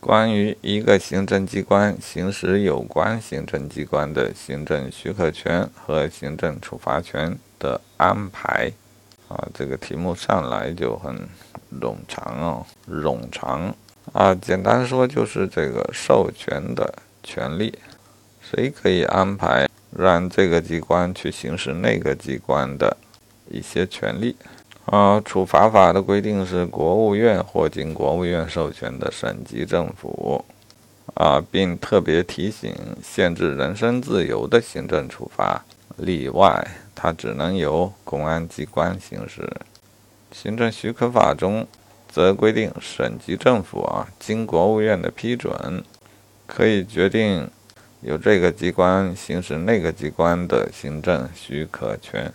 关于一个行政机关行使有关行政机关的行政许可权和行政处罚权的安排，啊，这个题目上来就很冗长哦，冗长啊。简单说就是这个授权的权利，谁可以安排让这个机关去行使那个机关的一些权利。啊，处罚法的规定是国务院或经国务院授权的省级政府，啊，并特别提醒，限制人身自由的行政处罚例外，它只能由公安机关行使。行政许可法中则规定，省级政府啊，经国务院的批准，可以决定由这个机关行使那个机关的行政许可权。